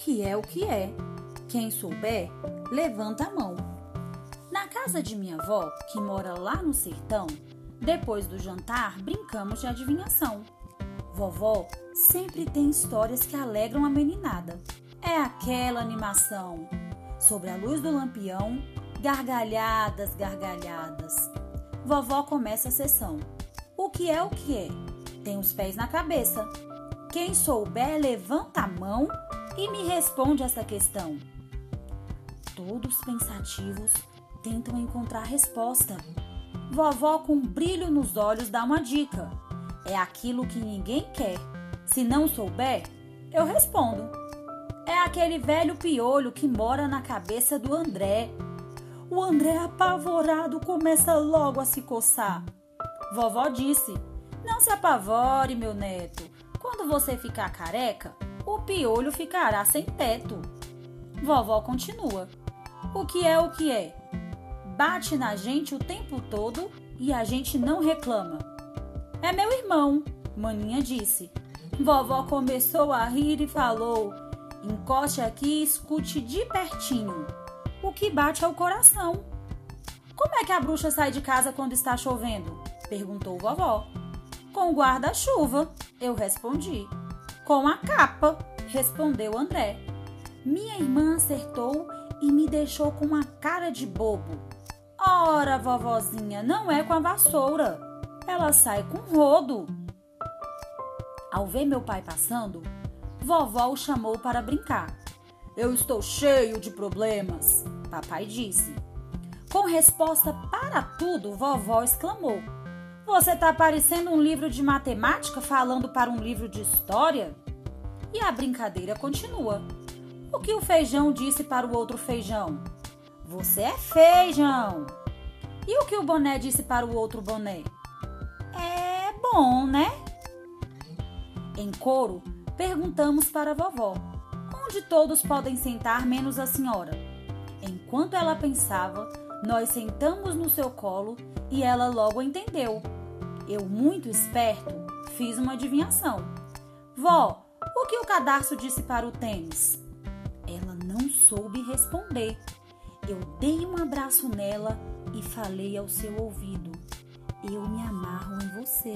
que é o que é. Quem souber, levanta a mão. Na casa de minha avó, que mora lá no sertão, depois do jantar brincamos de adivinhação. Vovó sempre tem histórias que alegram a meninada. É aquela animação. Sobre a luz do lampião, gargalhadas, gargalhadas. Vovó começa a sessão. O que é o que é? Tem os pés na cabeça. Quem souber, levanta a mão e me responde essa questão. Todos pensativos tentam encontrar resposta. Vovó, com um brilho nos olhos, dá uma dica. É aquilo que ninguém quer. Se não souber, eu respondo. É aquele velho piolho que mora na cabeça do André. O André, apavorado, começa logo a se coçar. Vovó disse: Não se apavore, meu neto. Quando você ficar careca, o piolho ficará sem teto. Vovó continua: O que é o que é? Bate na gente o tempo todo e a gente não reclama. É meu irmão, Maninha disse. Vovó começou a rir e falou: Encoste aqui e escute de pertinho. O que bate é o coração. Como é que a bruxa sai de casa quando está chovendo? perguntou vovó. Com guarda-chuva, eu respondi. Com a capa, respondeu André. Minha irmã acertou e me deixou com uma cara de bobo. Ora, vovozinha, não é com a vassoura. Ela sai com rodo. Ao ver meu pai passando, vovó o chamou para brincar. Eu estou cheio de problemas, papai disse. Com resposta para tudo, vovó exclamou: Você está parecendo um livro de matemática falando para um livro de história? E a brincadeira continua. O que o feijão disse para o outro feijão? Você é feijão. E o que o boné disse para o outro boné? É bom, né? Em coro, perguntamos para a vovó: onde todos podem sentar menos a senhora? Enquanto ela pensava, nós sentamos no seu colo e ela logo entendeu. Eu, muito esperto, fiz uma adivinhação. Vó, o que o cadarço disse para o tênis? Ela não soube responder. Eu dei um abraço nela e falei ao seu ouvido: Eu me amarro em você.